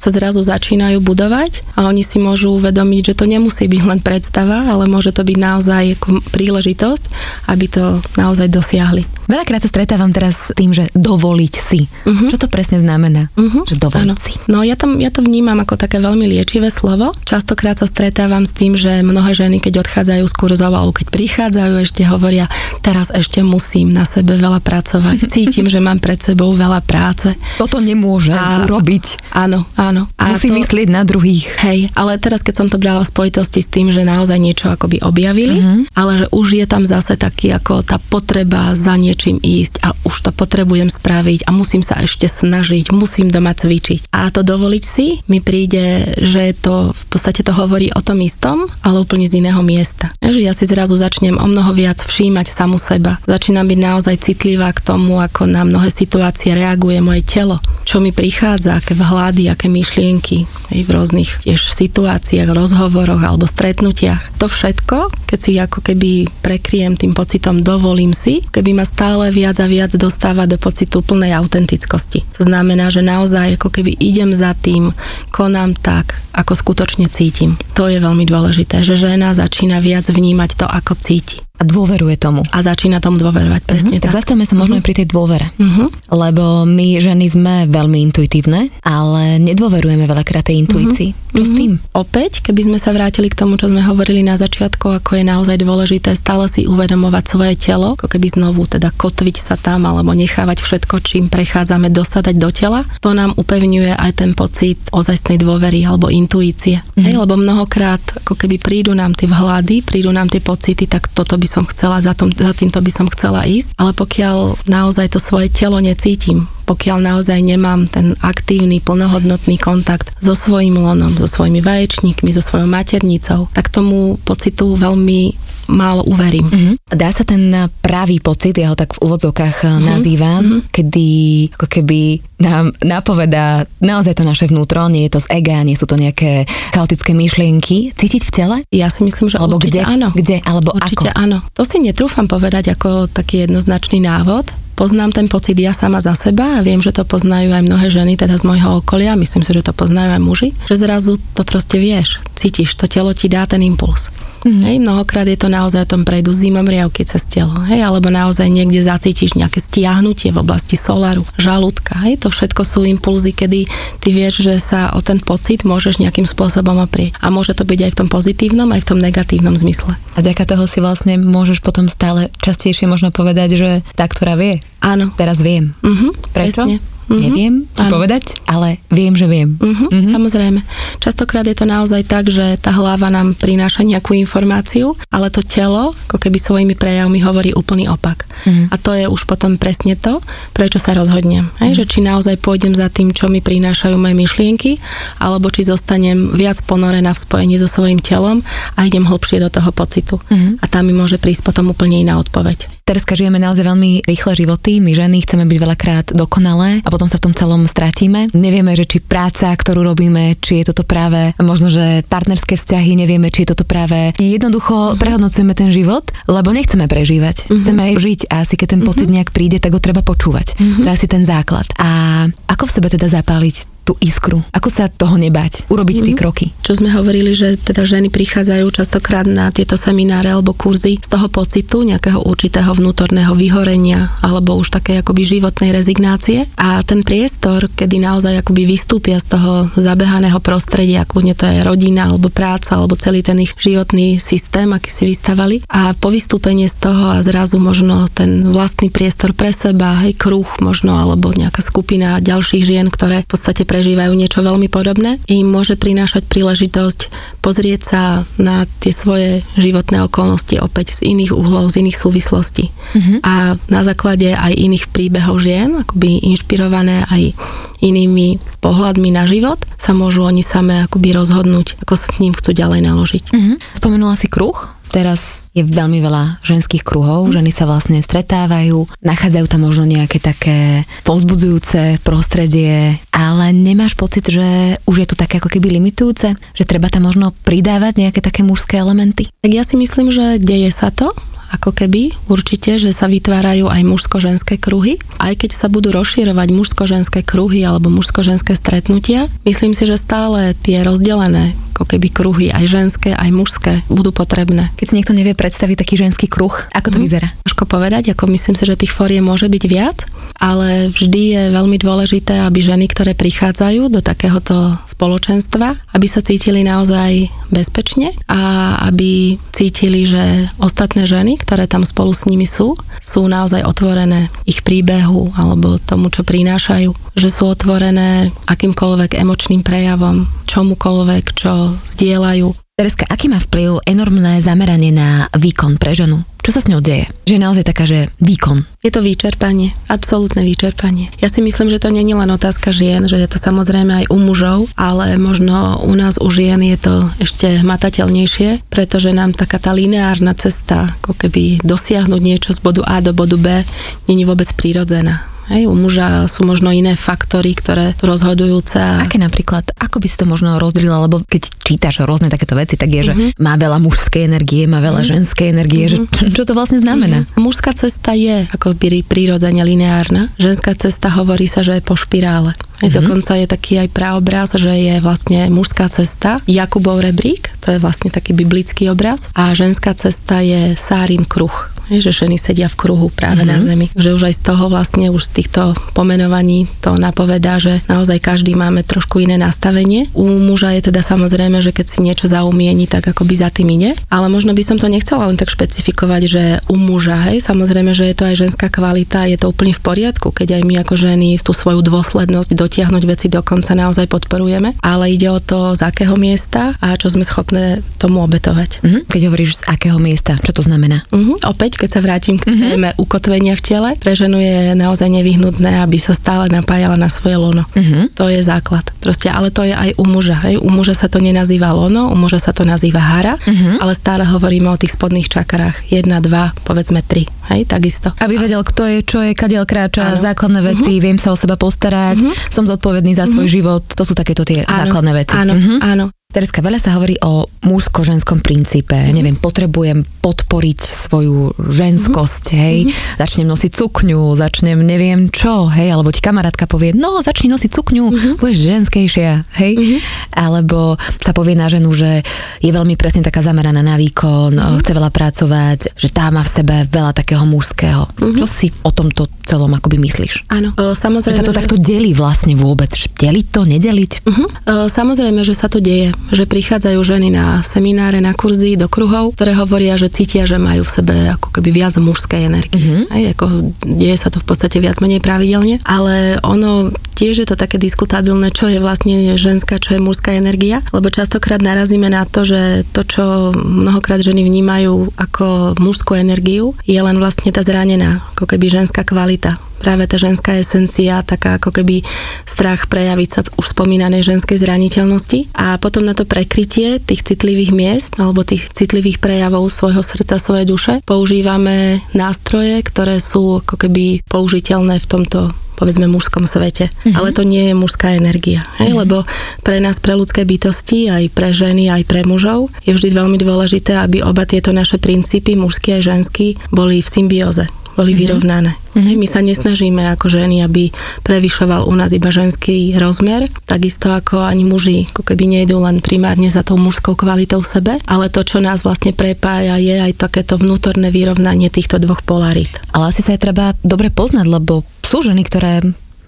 sa zrazu začínajú budovať a oni si môžu uvedomiť, že to nemusí byť len predstava, ale môže to byť naozaj príležitosť, aby to naozaj dosiahli. Veľakrát sa stretávam teraz s tým, že dovoliť si. Uh-huh. Čo to presne znamená? Uh-huh. Že dovoliť ano. si. No ja, tam, ja to vnímam ako také veľmi liečivé slovo. Častokrát sa stretávam s tým, že mnohé ženy, keď odchádzajú z kurzov alebo keď prichádzajú, ešte hovoria, teraz ešte musím na sebe veľa pracovať. Cítim, že mám pred sebou veľa práce. Toto nemôže a, urobiť. Áno, áno. A Musí to, myslieť na druhých. Hej, ale teraz keď som to brala v spojitosti s tým, že naozaj niečo akoby objavili, uh-huh. ale že už je tam zase taký ako tá potreba za niečím ísť a už to potrebujem spraviť a musím sa ešte snažiť, musím doma cvičiť. A to dovoliť si mi príde, že to v podstate to hovorí o tom istom, ale úplne z iného miesta. Že ja si zrazu začnem o mnoho viac všímať samu seba. Začínam byť naozaj citlivá k tomu, ako na mnohé situácie reaguje moje telo, čo mi prichádza, aké vhlady, aké myšlienky v rôznych tiež situáciách, rozhovoroch alebo stretnutiach. To všetko, keď si ako keby prekriem tým pocitom dovolím si, keby ma stále viac a viac dostáva do pocitu plnej autentickosti. To znamená, že naozaj ako keby idem za tým, konám tak, ako skutočne cítim. To je veľmi dôležité, že žena začína viac vnímať to, ako cíti a dôveruje tomu. A začína tomu dôverovať, presne uh-huh. tak. Tak zastavme sa možno uh-huh. pri tej dôvere. Uh-huh. Lebo my ženy sme veľmi intuitívne, ale nedôverujeme veľakrát tej intuícii. Uh-huh. Čo s tým? Opäť, keby sme sa vrátili k tomu, čo sme hovorili na začiatku, ako je naozaj dôležité stále si uvedomovať svoje telo, ako keby znovu teda kotviť sa tam alebo nechávať všetko, čím prechádzame, dosadať do tela, to nám upevňuje aj ten pocit ozajstnej dôvery alebo intuície. Uh-huh. Hej, lebo mnohokrát, ako keby prídu nám tie vhlady, prídu nám tie pocity, tak toto by som chcela, za, tom, za týmto by som chcela ísť, ale pokiaľ naozaj to svoje telo necítim, pokiaľ naozaj nemám ten aktívny, plnohodnotný kontakt so svojím lonom, so svojimi vaječníkmi, so svojou maternicou, tak tomu pocitu veľmi málo uverím. Mm-hmm. Dá sa ten pravý pocit, ja ho tak v úvodzovkách mm-hmm. nazývam, mm-hmm. kedy ako keby nám napovedá naozaj to naše vnútro, nie je to z ega, nie sú to nejaké chaotické myšlienky, cítiť v tele? Ja si myslím, že alebo určite kde, áno. Kde, alebo určite ako? áno. To si netrúfam povedať ako taký jednoznačný návod, poznám ten pocit ja sama za seba a viem, že to poznajú aj mnohé ženy, teda z môjho okolia, myslím si, že to poznajú aj muži, že zrazu to proste vieš, cítiš, to telo ti dá ten impuls. Mm-hmm. Hej, mnohokrát je to naozaj o tom prejdu zimom riavky cez telo, hej, alebo naozaj niekde zacítiš nejaké stiahnutie v oblasti solaru, žalúdka, hej, to všetko sú impulzy, kedy ty vieš, že sa o ten pocit môžeš nejakým spôsobom oprieť. A môže to byť aj v tom pozitívnom, aj v tom negatívnom zmysle. A ďaká toho si vlastne môžeš potom stále častejšie možno povedať, že tá, ktorá vie. Áno. Teraz viem. Uh-huh, Prečo? Presne. Mm-hmm. Neviem ti povedať, ale viem, že viem. Mm-hmm, mm-hmm. Samozrejme. Častokrát je to naozaj tak, že tá hlava nám prináša nejakú informáciu, ale to telo, ako keby svojimi prejavmi hovorí úplný opak. Mm-hmm. A to je už potom presne to, prečo sa rozhodnem. Mm-hmm. Že či naozaj pôjdem za tým, čo mi prinášajú moje myšlienky, alebo či zostanem viac ponorená v spojení so svojím telom a idem hlbšie do toho pocitu. Mm-hmm. A tam mi môže prísť potom úplne iná odpoveď. Teraz žijeme naozaj veľmi rýchle životy, my ženy chceme byť veľakrát dokonalé a potom sa v tom celom stratíme. Nevieme, že či práca, ktorú robíme, či je toto práve možno, že partnerské vzťahy, nevieme, či je toto práve jednoducho prehodnocujeme ten život, lebo nechceme prežívať. Mm-hmm. Chceme žiť a asi keď ten pocit mm-hmm. nejak príde, tak ho treba počúvať. Mm-hmm. To je asi ten základ. A ako v sebe teda zapáliť tú iskru? Ako sa toho nebať? Urobiť mm-hmm. tie mhm. kroky? Čo sme hovorili, že teda ženy prichádzajú častokrát na tieto semináre alebo kurzy z toho pocitu nejakého určitého vnútorného vyhorenia alebo už také akoby životnej rezignácie a ten priestor, kedy naozaj akoby vystúpia z toho zabehaného prostredia, kľudne to je rodina alebo práca alebo celý ten ich životný systém, aký si vystavali a po vystúpenie z toho a zrazu možno ten vlastný priestor pre seba, hej, kruh možno alebo nejaká skupina ďalších žien, ktoré v podstate prežívajú niečo veľmi podobné, im môže prinášať príležitosť pozrieť sa na tie svoje životné okolnosti opäť z iných uhlov, z iných súvislostí. Mm-hmm. A na základe aj iných príbehov žien, akoby inšpirované aj inými pohľadmi na život, sa môžu oni same akoby rozhodnúť, ako s ním chcú ďalej naložiť. Mm-hmm. Spomenula si kruh? Teraz je veľmi veľa ženských kruhov, ženy sa vlastne stretávajú, nachádzajú tam možno nejaké také povzbudzujúce prostredie, ale nemáš pocit, že už je to také ako keby limitujúce, že treba tam možno pridávať nejaké také mužské elementy? Tak ja si myslím, že deje sa to, ako keby určite, že sa vytvárajú aj mužsko-ženské kruhy. Aj keď sa budú rozširovať mužsko-ženské kruhy alebo mužsko-ženské stretnutia, myslím si, že stále tie rozdelené ako keby kruhy, aj ženské, aj mužské, budú potrebné. Keď si niekto nevie predstaviť taký ženský kruh, ako to mm. vyzerá? Ťažko povedať, ako myslím si, že tých fórie môže byť viac, ale vždy je veľmi dôležité, aby ženy, ktoré prichádzajú do takéhoto spoločenstva, aby sa cítili naozaj bezpečne a aby cítili, že ostatné ženy, ktoré tam spolu s nimi sú, sú naozaj otvorené ich príbehu alebo tomu, čo prinášajú. Že sú otvorené akýmkoľvek emočným prejavom, čomukoľvek, čo zdieľajú. Tereska, aký má vplyv enormné zameranie na výkon pre ženu? Čo sa s ňou deje? Že je naozaj taká, že výkon. Je to vyčerpanie, absolútne vyčerpanie. Ja si myslím, že to je len otázka žien, že je to samozrejme aj u mužov, ale možno u nás u žien je to ešte matateľnejšie, pretože nám taká tá lineárna cesta, ako keby dosiahnuť niečo z bodu A do bodu B, není vôbec prírodzená. Hej, u muža sú možno iné faktory, ktoré rozhodujúce. Aké napríklad? Ako by si to možno rozdelila? Lebo keď čítaš rôzne takéto veci, tak je, mm-hmm. že má veľa mužskej energie, má veľa mm-hmm. ženskej energie. Mm-hmm. Že, čo, čo to vlastne znamená? Mm-hmm. Mužská cesta je ako prírodzene lineárna. Ženská cesta hovorí sa, že je po špirále. Mm-hmm. dokonca je taký aj praobraz, že je vlastne mužská cesta, Jakubov rebrík, to je vlastne taký biblický obraz, a ženská cesta je Sárin kruh že ženy sedia v kruhu práve mm-hmm. na zemi. Že už aj z toho vlastne, už z týchto pomenovaní to napovedá, že naozaj každý máme trošku iné nastavenie. U muža je teda samozrejme, že keď si niečo zaumieni, tak akoby za tým ide. Ale možno by som to nechcela len tak špecifikovať, že u muža, hej, samozrejme, že je to aj ženská kvalita, je to úplne v poriadku, keď aj my ako ženy tú svoju dôslednosť dotiahnuť veci do konca naozaj podporujeme, ale ide o to, z akého miesta a čo sme schopné tomu obetovať. Mm-hmm. Keď hovoríš z akého miesta, čo to znamená? Mm-hmm. Opäť keď sa vrátim k mm-hmm. téme ukotvenia v tele, pre ženu je naozaj nevyhnutné, aby sa stále napájala na svoje lono. Mm-hmm. To je základ. Proste, ale to je aj u muža. Hej. U muža sa to nenazýva lono, u muža sa to nazýva hara, mm-hmm. ale stále hovoríme o tých spodných čakrách. Jedna, dva, povedzme tri. Hej, takisto. Aby vedel, kto je, čo je, kadiaľ kráča, ano. základné veci, mm-hmm. viem sa o seba postarať, mm-hmm. som zodpovedný za svoj mm-hmm. život. To sú takéto tie ano. základné veci. Áno, mm-hmm. áno. Tereska, veľa sa hovorí o mužsko-ženskom princípe. Mm-hmm. Neviem, potrebujem podporiť svoju ženskosť, mm-hmm. hej. Mm-hmm. Začnem nosiť sukňu, začnem neviem čo, hej. Alebo ti kamarátka povie, no začni nosiť sukňu, mm-hmm. budeš ženskejšia, hej. Mm-hmm. Alebo sa povie na ženu, že je veľmi presne taká zameraná na výkon, mm-hmm. chce veľa pracovať, že tá má v sebe veľa takého mužského. Mm-hmm. Čo si o tomto celom akoby myslíš? Áno, e, samozrejme. Že sa to takto delí vlastne vôbec. Že deliť to, nedeliť? Uh-huh. E, samozrejme, že sa to deje že prichádzajú ženy na semináre, na kurzy, do kruhov, ktoré hovoria, že cítia, že majú v sebe ako keby viac mužskej energie. Mm-hmm. Aj, ako deje sa to v podstate viac menej pravidelne, ale ono tiež je to také diskutabilné, čo je vlastne ženská, čo je mužská energia, lebo častokrát narazíme na to, že to, čo mnohokrát ženy vnímajú ako mužskú energiu, je len vlastne tá zranená, ako keby ženská kvalita práve tá ženská esencia, taká ako keby strach prejaviť sa už spomínanej ženskej zraniteľnosti a potom na to prekrytie tých citlivých miest alebo tých citlivých prejavov svojho srdca, svojej duše používame nástroje, ktoré sú ako keby použiteľné v tomto povedzme mužskom svete. Mm-hmm. Ale to nie je mužská energia. Hej? Mm-hmm. Lebo pre nás, pre ľudské bytosti, aj pre ženy, aj pre mužov, je vždy veľmi dôležité, aby oba tieto naše princípy, mužský a ženský, boli v symbióze boli mm-hmm. vyrovnané. Mm-hmm. My sa nesnažíme ako ženy, aby prevyšoval u nás iba ženský rozmer, takisto ako ani muži, ako keby nejdú len primárne za tou mužskou kvalitou sebe, ale to, čo nás vlastne prepája, je aj takéto vnútorné vyrovnanie týchto dvoch polarít. Ale asi sa je treba dobre poznať, lebo sú ženy, ktoré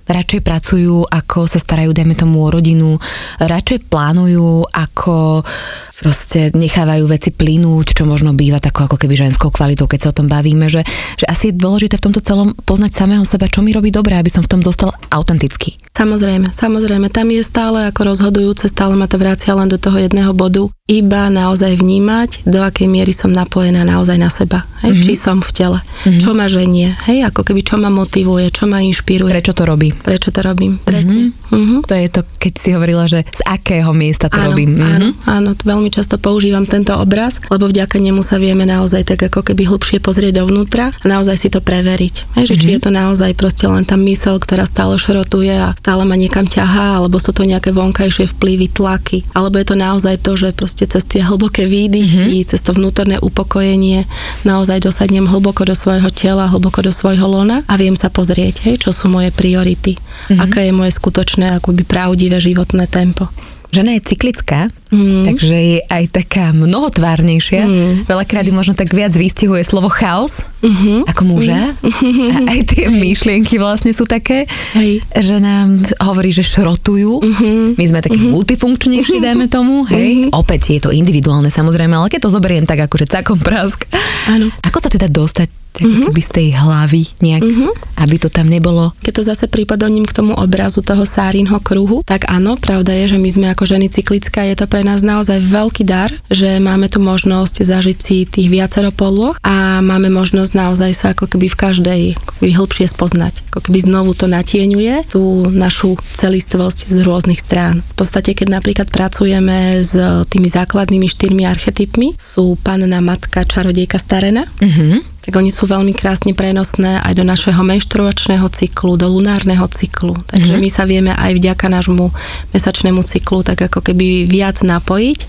radšej pracujú, ako sa starajú, dajme tomu, o rodinu, radšej plánujú, ako proste nechávajú veci plynúť, čo možno býva tako ako keby ženskou kvalitou, keď sa o tom bavíme, že, že asi je dôležité v tomto celom poznať samého seba, čo mi robí dobre, aby som v tom zostal autentický. Samozrejme, samozrejme, tam je stále ako rozhodujúce, stále ma to vracia len do toho jedného bodu, iba naozaj vnímať, do akej miery som napojená naozaj na seba, hej, mm-hmm. či som v tele, mm-hmm. čo ma ženie, hej, ako keby čo ma motivuje, čo ma inšpiruje. Prečo to robí? Prečo to robím, presne. Mm-hmm. Mm-hmm. To je to, keď si hovorila, že z akého miesta to áno, robím. Áno, mm-hmm. áno, veľmi veľmi často používam tento obraz, lebo vďaka nemu sa vieme naozaj tak ako keby hlbšie pozrieť dovnútra a naozaj si to preveriť. Hej, že mm-hmm. či mhm. je to naozaj proste len tá mysel, ktorá stále šrotuje a stále ma niekam ťahá, alebo sú to nejaké vonkajšie vplyvy, tlaky, alebo je to naozaj to, že proste cez tie hlboké výdychy, mm-hmm. cez to vnútorné upokojenie naozaj dosadnem hlboko do svojho tela, hlboko do svojho lona a viem sa pozrieť, hej, čo sú moje priority, mm-hmm. aké je moje skutočné, akoby pravdivé životné tempo. Žena je cyklická, mm. takže je aj taká mnohotvárnejšia. Mm. Veľakrát možno tak viac vystihuje slovo chaos mm-hmm. ako muža. Mm. A aj tie Hej. myšlienky vlastne sú také, Hej. že nám hovorí, že šrotujú. Mm-hmm. My sme takí mm-hmm. multifunkčnejší, dajme tomu. Hej. Mm-hmm. Opäť je to individuálne samozrejme, ale keď to zoberiem tak akože cakom prask. Áno. Ako sa teda dostať tak mm-hmm. keby z tej hlavy nejak, mm-hmm. aby to tam nebolo. Keď to zase pripodobním k tomu obrazu toho Sárinho kruhu, tak áno, pravda je, že my sme ako ženy cyklická, je to pre nás naozaj veľký dar, že máme tu možnosť zažiť si tých viacero polôch a máme možnosť naozaj sa ako keby v každej ako keby hĺbšie spoznať. Ako keby znovu to natieňuje tú našu celistvosť z rôznych strán. V podstate, keď napríklad pracujeme s tými základnými štyrmi archetypmi, sú panna, matka, čarodejka, starena, mm-hmm tak oni sú veľmi krásne prenosné aj do našeho menštruačného cyklu, do lunárneho cyklu. Takže mm-hmm. my sa vieme aj vďaka nášmu mesačnému cyklu tak ako keby viac napojiť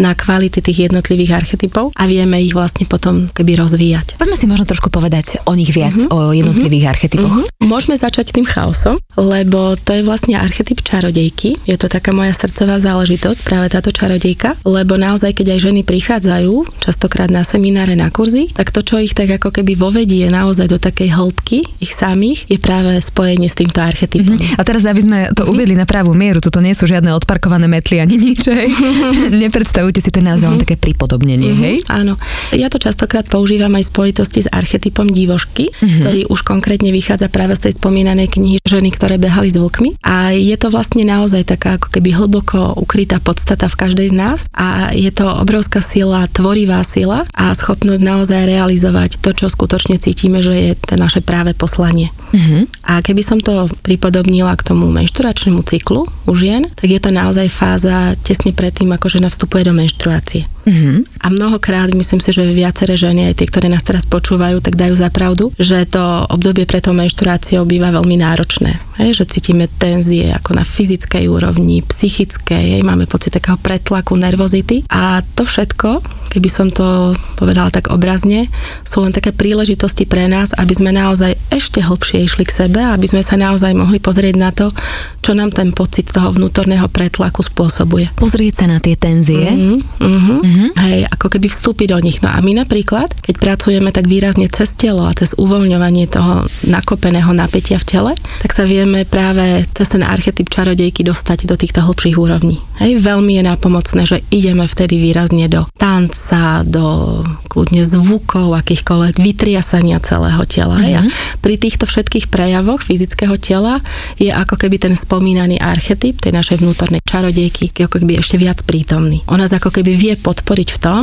na kvality tých jednotlivých archetypov a vieme ich vlastne potom keby rozvíjať. Poďme si možno trošku povedať o nich viac, mm-hmm. o jednotlivých mm-hmm. archetypoch. Mm-hmm. Môžeme začať tým chaosom, lebo to je vlastne archetyp čarodejky. Je to taká moja srdcová záležitosť, práve táto čarodejka, lebo naozaj, keď aj ženy prichádzajú častokrát na semináre, na kurzy, tak to, čo ich tak ako keby vovedie naozaj do takej hĺbky ich samých, je práve spojenie s týmto archetypom. Mm-hmm. A teraz, aby sme to uviedli na pravú mieru, toto nie sú žiadne odparkované metly ani nič, hej? Nepredstavujte si to naozaj mm-hmm. také pripodobnenie, mm-hmm. hej? Áno. Ja to častokrát používam aj v spojitosti s archetypom divošky, mm-hmm. ktorý už konkrétne vychádza práve z tej spomínanej knihy ženy, ktoré behali s vlkmi. A je to vlastne naozaj taká ako keby hlboko ukrytá podstata v každej z nás a je to obrovská sila, tvorivá sila a schopnosť naozaj realizovať to, čo skutočne cítime, že je to naše práve poslanie. Mm-hmm. A keby som to pripodobnila k tomu menšturačnému cyklu u žien, tak je to naozaj fáza tesne predtým, ako žena vstupuje do menštruácie. Mm-hmm. A mnohokrát, myslím si, že viaceré ženy, aj tie, ktoré nás teraz počúvajú, tak dajú za pravdu, že to obdobie pre tou menštruáciou býva veľmi náročné. Hej, že cítime tenzie ako na fyzickej úrovni, psychickej, hej, máme pocit takého pretlaku, nervozity a to všetko, keby som to povedala tak obrazne, sú len také príležitosti pre nás, aby sme naozaj ešte hlbšie išli k sebe, aby sme sa naozaj mohli pozrieť na to, čo nám ten pocit toho vnútorného pretlaku spôsobuje. Pozrieť sa na tie tenzie. Mm-hmm, mm-hmm Mm-hmm. Hej, ako keby vstúpiť do nich. No a my napríklad, keď pracujeme tak výrazne cez telo a cez uvoľňovanie toho nakopeného napätia v tele, tak sa vieme práve cez ten archetyp čarodejky dostať do týchto hlbších úrovní. Hej, veľmi je nápomocné, že ideme vtedy výrazne do tanca, do kľudne zvukov, akýchkoľvek vytriasania celého tela. Mm-hmm. A pri týchto všetkých prejavoch fyzického tela je ako keby ten spomínaný archetyp tej našej vnútornej čarodejky, ako keby ešte viac prítomný. On nás ako keby vie podporiť v tom,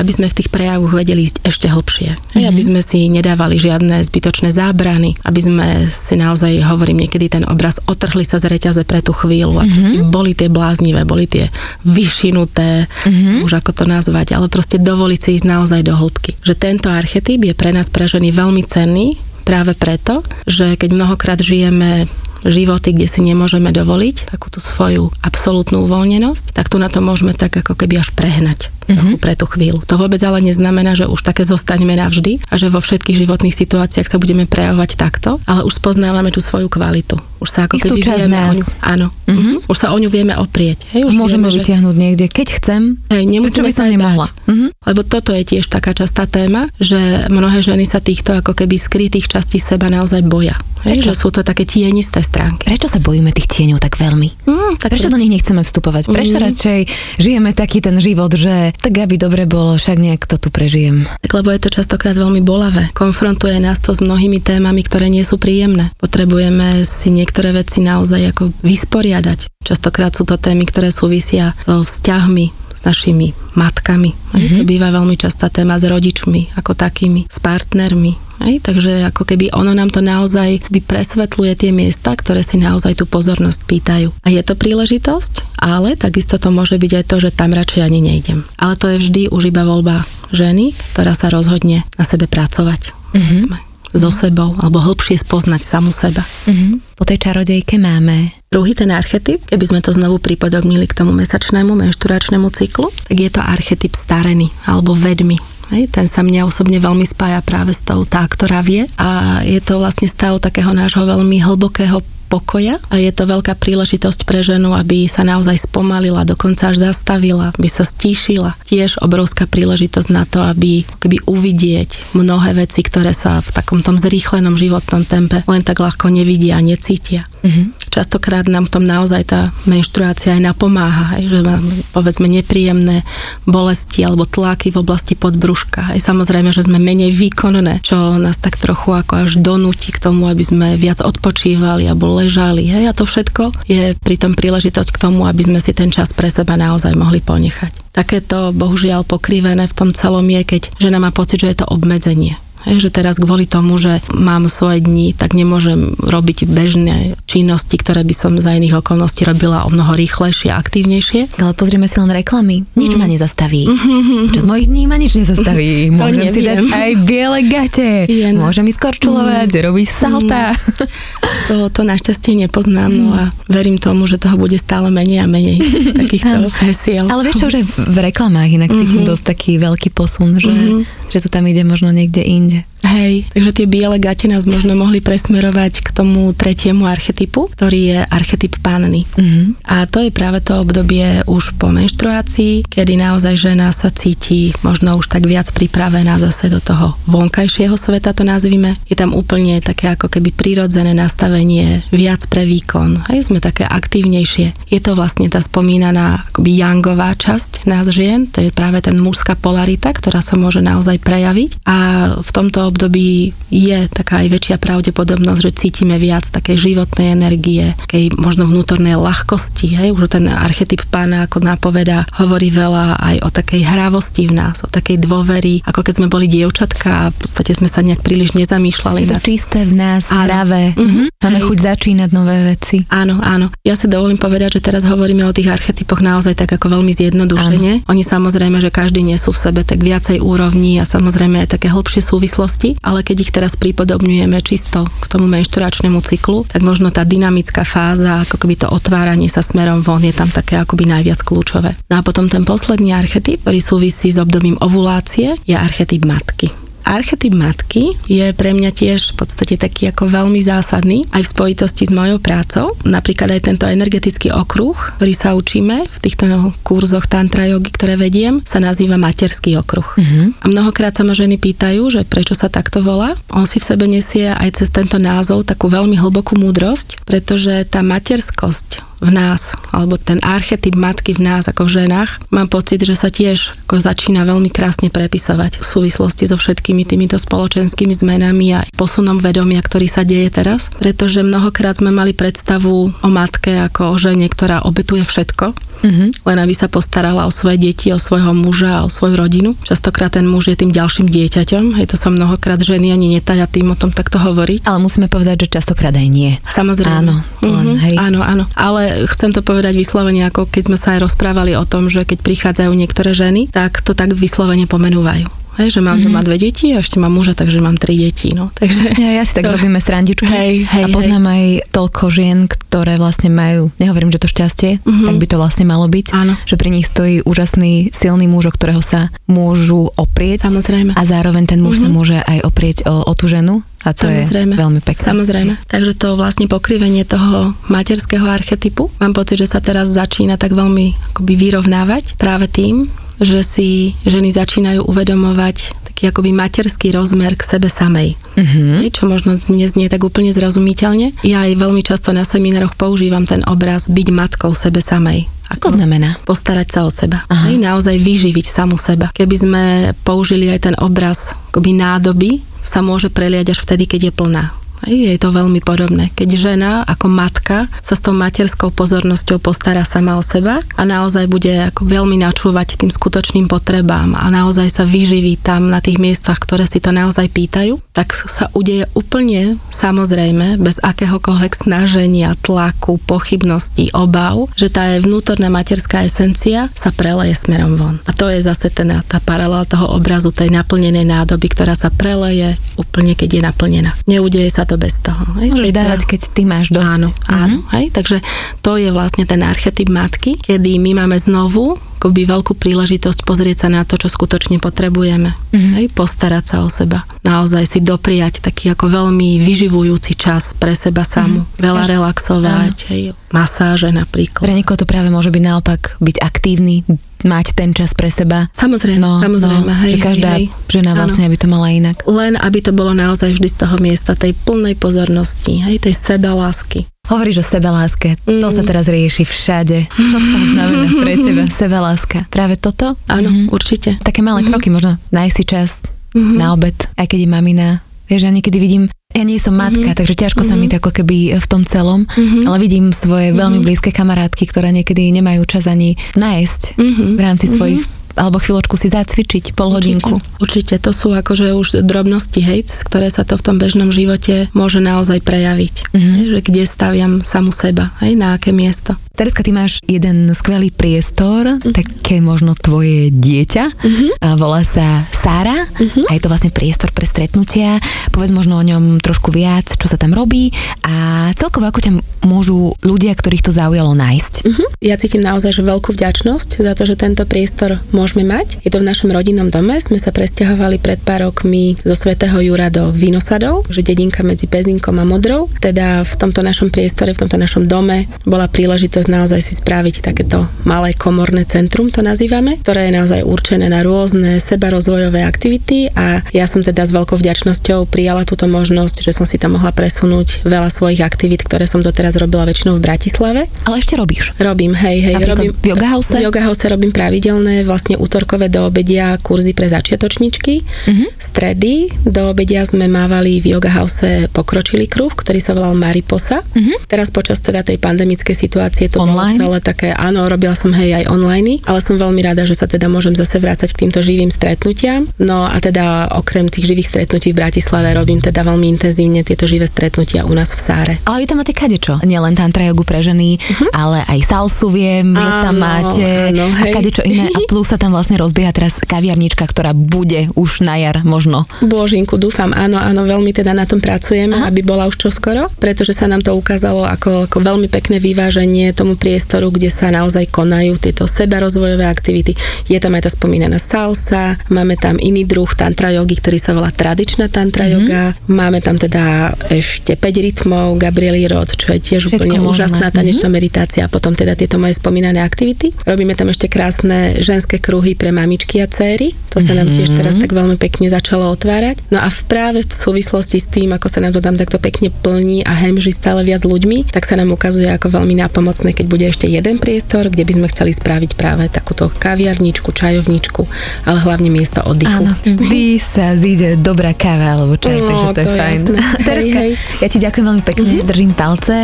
aby sme v tých prejavoch vedeli ísť ešte hlbšie. Mm-hmm. Aby sme si nedávali žiadne zbytočné zábrany, aby sme si naozaj, hovorím niekedy ten obraz, otrhli sa z reťaze pre tú chvíľu a mm-hmm. boli tie bláznivé, boli tie vyšinuté, mm-hmm. už ako to nazvať, ale proste dovoliť si ísť naozaj do hĺbky. Že tento archetyp je pre nás pre ženy veľmi cenný, práve preto, že keď mnohokrát žijeme životy, kde si nemôžeme dovoliť takú tú svoju absolútnu uvoľnenosť, tak tu na to môžeme tak ako keby až prehnať mm-hmm. pre tú chvíľu. To vôbec ale neznamená, že už také zostaneme navždy a že vo všetkých životných situáciách sa budeme prejavovať takto, ale už spoznávame tú svoju kvalitu. Už sa ako Istú keby vieme nás. o ňu, áno, mm-hmm. už sa o ňu vieme oprieť. Hej, už môžeme vieme, vytiahnuť že... niekde, keď chcem, hej, nemusíme by som nemohla. Mm-hmm. Lebo toto je tiež taká častá téma, že mnohé ženy sa týchto ako keby skrytých častí seba naozaj boja. Hej, že sú to také tienisté stránky. Prečo sa bojíme tých tieňov tak veľmi? Mm, tak Prečo do nich nechceme vstupovať? Prečo mm. radšej žijeme taký ten život, že tak aby dobre bolo, však nejak to tu prežijem? Tak lebo je to častokrát veľmi bolavé. Konfrontuje nás to s mnohými témami, ktoré nie sú príjemné. Potrebujeme si niektoré veci naozaj ako vysporiadať. Častokrát sú to témy, ktoré súvisia so vzťahmi, s našimi matkami. Mm-hmm. To býva veľmi častá téma s rodičmi ako takými, s partnermi, Hej, takže ako keby ono nám to naozaj presvetľuje tie miesta, ktoré si naozaj tú pozornosť pýtajú. A je to príležitosť, ale takisto to môže byť aj to, že tam radšej ani nejdem. Ale to je vždy už iba voľba ženy, ktorá sa rozhodne na sebe pracovať. Mm-hmm so sebou, alebo hĺbšie spoznať samu seba. Mm-hmm. Po tej čarodejke máme Druhý ten archetyp, keby sme to znovu pripodobnili k tomu mesačnému menšturačnému cyklu, tak je to archetyp starený alebo vedmy. Hej, ten sa mňa osobne veľmi spája práve s tou tá, ktorá vie a je to vlastne stav takého nášho veľmi hlbokého pokoja a je to veľká príležitosť pre ženu, aby sa naozaj spomalila, dokonca až zastavila, aby sa stíšila. Tiež obrovská príležitosť na to, aby keby uvidieť mnohé veci, ktoré sa v takom tom zrýchlenom životnom tempe len tak ľahko nevidia a necítia. Mm-hmm. Častokrát nám v tom naozaj tá menštruácia aj napomáha, aj, že máme povedzme nepríjemné bolesti alebo tlaky v oblasti podbruška. Aj samozrejme, že sme menej výkonné, čo nás tak trochu ako až donúti k tomu, aby sme viac odpočívali alebo ležali. Hej? A to všetko je pritom príležitosť k tomu, aby sme si ten čas pre seba naozaj mohli ponechať. Takéto bohužiaľ pokrivené v tom celom je, keď žena má pocit, že je to obmedzenie Hej, že teraz kvôli tomu, že mám svoje dni, tak nemôžem robiť bežné činnosti, ktoré by som za iných okolností robila o mnoho rýchlejšie a aktívnejšie. Ale pozrieme si len reklamy. Nič mm. ma nezastaví. Mm-hmm. Čo z mojich dní ma nič nezastaví. Môžem neviem. si dať aj biele gate. Jen. Môžem ísť korčulovať, mm. robiť salta. Mm. To, to našťastie nepoznám, no a verím tomu, že toho bude stále menej a menej takýchto hesiel. Ale vieš čo, že v reklamách inak cítim mm-hmm. dosť taký veľký posun, že, mm-hmm. že to tam ide možno niekde inde. команде. Hej, takže tie biele gate nás možno mohli presmerovať k tomu tretiemu archetypu, ktorý je archetyp panny. Mm-hmm. A to je práve to obdobie už po menštruácii, kedy naozaj žena sa cíti možno už tak viac pripravená zase do toho vonkajšieho sveta, to nazvime. Je tam úplne také ako keby prirodzené nastavenie, viac pre výkon. Hej, sme také aktívnejšie. Je to vlastne tá spomínaná akoby yangová časť nás žien, to je práve ten mužská polarita, ktorá sa môže naozaj prejaviť. A v tomto období je taká aj väčšia pravdepodobnosť, že cítime viac takej životnej energie, takej možno vnútornej ľahkosti. Hej? Už ten archetyp pána, ako napovedá, hovorí veľa aj o takej hravosti v nás, o takej dôvery, ako keď sme boli dievčatka a v podstate sme sa nejak príliš nezamýšľali. Je to čisté v nás, áno. hravé. Mm-hmm. Máme hej. chuť začínať nové veci. Áno, áno. Ja si dovolím povedať, že teraz hovoríme o tých archetypoch naozaj tak ako veľmi zjednodušene. Áno. Oni samozrejme, že každý nesú v sebe tak viacej úrovní a samozrejme aj také hlbšie súvislosti bolesti, ale keď ich teraz pripodobňujeme čisto k tomu menšturačnému cyklu, tak možno tá dynamická fáza, ako keby to otváranie sa smerom von je tam také akoby najviac kľúčové. No a potom ten posledný archetyp, ktorý súvisí s obdobím ovulácie, je archetyp matky. Archetyp matky je pre mňa tiež v podstate taký ako veľmi zásadný aj v spojitosti s mojou prácou. Napríklad aj tento energetický okruh, ktorý sa učíme v týchto kurzoch tantra jogy, ktoré vediem, sa nazýva materský okruh. Uh-huh. A mnohokrát sa ma ženy pýtajú, že prečo sa takto volá. On si v sebe nesie aj cez tento názov takú veľmi hlbokú múdrosť, pretože tá materskosť v nás, alebo ten archetyp matky v nás ako v ženách, mám pocit, že sa tiež ako začína veľmi krásne prepisovať v súvislosti so všetkými týmito spoločenskými zmenami a posunom vedomia, ktorý sa deje teraz. Pretože mnohokrát sme mali predstavu o matke ako o žene, ktorá obetuje všetko mm-hmm. len aby sa postarala o svoje deti, o svojho muža a o svoju rodinu. Častokrát ten muž je tým ďalším dieťaťom, hej, to sa mnohokrát ženy ani netaja tým o tom takto hovoriť. Ale musíme povedať, že častokrát aj nie. Samozrejme. Áno, len, mm-hmm. hej. áno, áno. Ale chcem to povedať vyslovene, ako keď sme sa aj rozprávali o tom, že keď prichádzajú niektoré ženy, tak to tak vyslovene pomenúvajú. Hej, že mám mm-hmm. doma dve deti a ešte mám muža, takže mám tri deti. No. Takže, ja, ja si tak to... robíme srandičku. Hej, hej, a poznám hej. aj toľko žien, ktoré vlastne majú, nehovorím, že to šťastie, mm-hmm. tak by to vlastne malo byť. Áno. Že pri nich stojí úžasný, silný muž, o ktorého sa môžu oprieť. Samozrejme. A zároveň ten muž mm-hmm. sa môže aj oprieť o, o tú ženu. A to Samozrejme. je veľmi pekné. Samozrejme. Takže to vlastne pokrivenie toho materského archetypu, mám pocit, že sa teraz začína tak veľmi akoby vyrovnávať práve tým, že si ženy začínajú uvedomovať taký akoby materský rozmer k sebe samej. Mm-hmm. Čo možno dnes nie tak úplne zrozumiteľne. Ja aj veľmi často na seminároch používam ten obraz byť matkou sebe samej. Ako to znamená? Postarať sa o seba. Aha. Hej, naozaj vyživiť samu seba. Keby sme použili aj ten obraz akoby nádoby, sa môže preliať až vtedy, keď je plná. Je to veľmi podobné. Keď žena ako matka sa s tou materskou pozornosťou postará sama o seba a naozaj bude ako veľmi načúvať tým skutočným potrebám a naozaj sa vyživí tam na tých miestach, ktoré si to naozaj pýtajú, tak sa udeje úplne samozrejme, bez akéhokoľvek snaženia, tlaku, pochybností, obav, že tá je vnútorná materská esencia sa preleje smerom von. A to je zase ten, tá paralela toho obrazu tej naplnenej nádoby, ktorá sa preleje úplne, keď je naplnená. Neudeje sa to bez toho. Hej, Môžeš dávať, keď ty máš dosť. Áno, áno. Mm-hmm. Hej, takže to je vlastne ten archetyp matky, kedy my máme znovu akoby veľkú príležitosť pozrieť sa na to, čo skutočne potrebujeme. Mm-hmm. Hej, postarať sa o seba. Naozaj si dopriať taký ako veľmi vyživujúci čas pre seba samu. Mm-hmm. Veľa relaxovať, hej, masáže napríklad. Pre niekoho to práve môže byť naopak byť aktívny, mať ten čas pre seba. Samozrejme, no, samozrejme. No, hej, že každá hej, žena vlastne, aby to mala inak. Len aby to bolo naozaj vždy z toho miesta tej plnej pozornosti, hej, tej sebalásky. Hovoríš o sebaláske. Mm. To sa teraz rieši všade. Čo to znamená pre teba sebaláska? Práve toto? Áno, mm-hmm. určite. Také malé mm-hmm. kroky, možno nájsť si čas mm-hmm. na obed, aj keď je mamina. Vieš, ja niekedy vidím, ja nie som matka, mm-hmm. takže ťažko mm-hmm. sa mi to ako keby v tom celom, mm-hmm. ale vidím svoje veľmi mm-hmm. blízke kamarátky, ktoré niekedy nemajú čas ani nájsť mm-hmm. v rámci mm-hmm. svojich alebo chvíľočku si zacvičiť, pol hodinku. Určite, určite, to sú akože už drobnosti, hej, ktoré sa to v tom bežnom živote môže naozaj prejaviť. Mm-hmm. Hej, že kde staviam samu seba, hej, na aké miesto. Tereska, ty máš jeden skvelý priestor, mm-hmm. také možno tvoje dieťa, mm-hmm. a volá sa Sára mm-hmm. a je to vlastne priestor pre stretnutia. Povedz možno o ňom trošku viac, čo sa tam robí a celkovo ako ťa môžu ľudia, ktorých to zaujalo nájsť. Mm-hmm. Ja cítim naozaj že veľkú vďačnosť za to, že tento priestor môžeme mať. Je to v našom rodinnom dome, sme sa presťahovali pred pár rokmi zo Svetého Jura do Vinosadov, že dedinka medzi Pezinkom a Modrou. Teda v tomto našom priestore, v tomto našom dome bola príležitosť naozaj si spraviť takéto malé komorné centrum, to nazývame, ktoré je naozaj určené na rôzne sebarozvojové aktivity a ja som teda s veľkou vďačnosťou prijala túto možnosť, že som si tam mohla presunúť veľa svojich aktivít, ktoré som doteraz robila väčšinou v Bratislave. Ale ešte robíš? Robím, hej, hej. Napríklad robím, v yoga house? V yoga house robím pravidelné, vlastne útorkové do obedia kurzy pre začiatočničky. Uh-huh. Stredy do obedia sme mávali v yoga house pokročilý kruh, ktorý sa volal Mariposa. Uh-huh. Teraz počas teda tej pandemickej situácie to online? bolo celé také, áno, robila som hej aj online, ale som veľmi rada, že sa teda môžem zase vrácať k týmto živým stretnutiam. No a teda okrem tých živých stretnutí v Bratislave robím teda veľmi intenzívne tieto živé stretnutia u nás v Sáre. Ale vy tam máte kadečo, nielen tantra jogu pre ženy, uh-huh. ale aj salsu viem, áno, že tam máte áno, a kadečo iné a plus sa tam vlastne rozbieha teraz kaviarnička, ktorá bude už na jar možno. Božinku, dúfam, áno, áno, veľmi teda na tom pracujem, Aha. aby bola už čoskoro, pretože sa nám to ukázalo ako, ako veľmi pekné vyváženie tomu priestoru, kde sa naozaj konajú tieto sebarozvojové aktivity. Je tam aj tá spomínaná salsa, máme tam iný druh tantra jogy, ktorý sa volá tradičná tantra mm-hmm. yoga, máme tam teda ešte 5 rytmov, Gabrieli Rod, čo je tiež Všetko úplne možné. úžasná tanečná mm-hmm. meditácia a potom teda tieto moje spomínané aktivity. Robíme tam ešte krásne ženské kruhy pre mamičky a céry, to sa nám tiež teraz tak veľmi pekne začalo otvárať. No a v práve v súvislosti s tým, ako sa nám to tam takto pekne plní a hemží stále viac ľuďmi, tak sa nám ukazuje ako veľmi nápomocné, keď bude ešte jeden priestor, kde by sme chceli spraviť práve takúto kaviarničku, čajovničku, ale hlavne miesto oddychu. Áno, vždy sa zíde dobrá káva alebo čaj, no, takže to, to je fajn. Tereska, hej, hej. ja ti ďakujem veľmi pekne, mm-hmm. držím palce,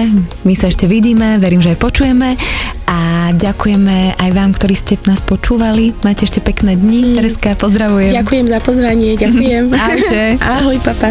my sa ešte vidíme, verím, že aj počujeme a ďakujeme aj vám, ktorí ste nás počúvali. Máte ešte pekné dni. Mm. Tereska, pozdravujem. Ďakujem za pozvanie, ďakujem. Ahojte. Ahoj, papa.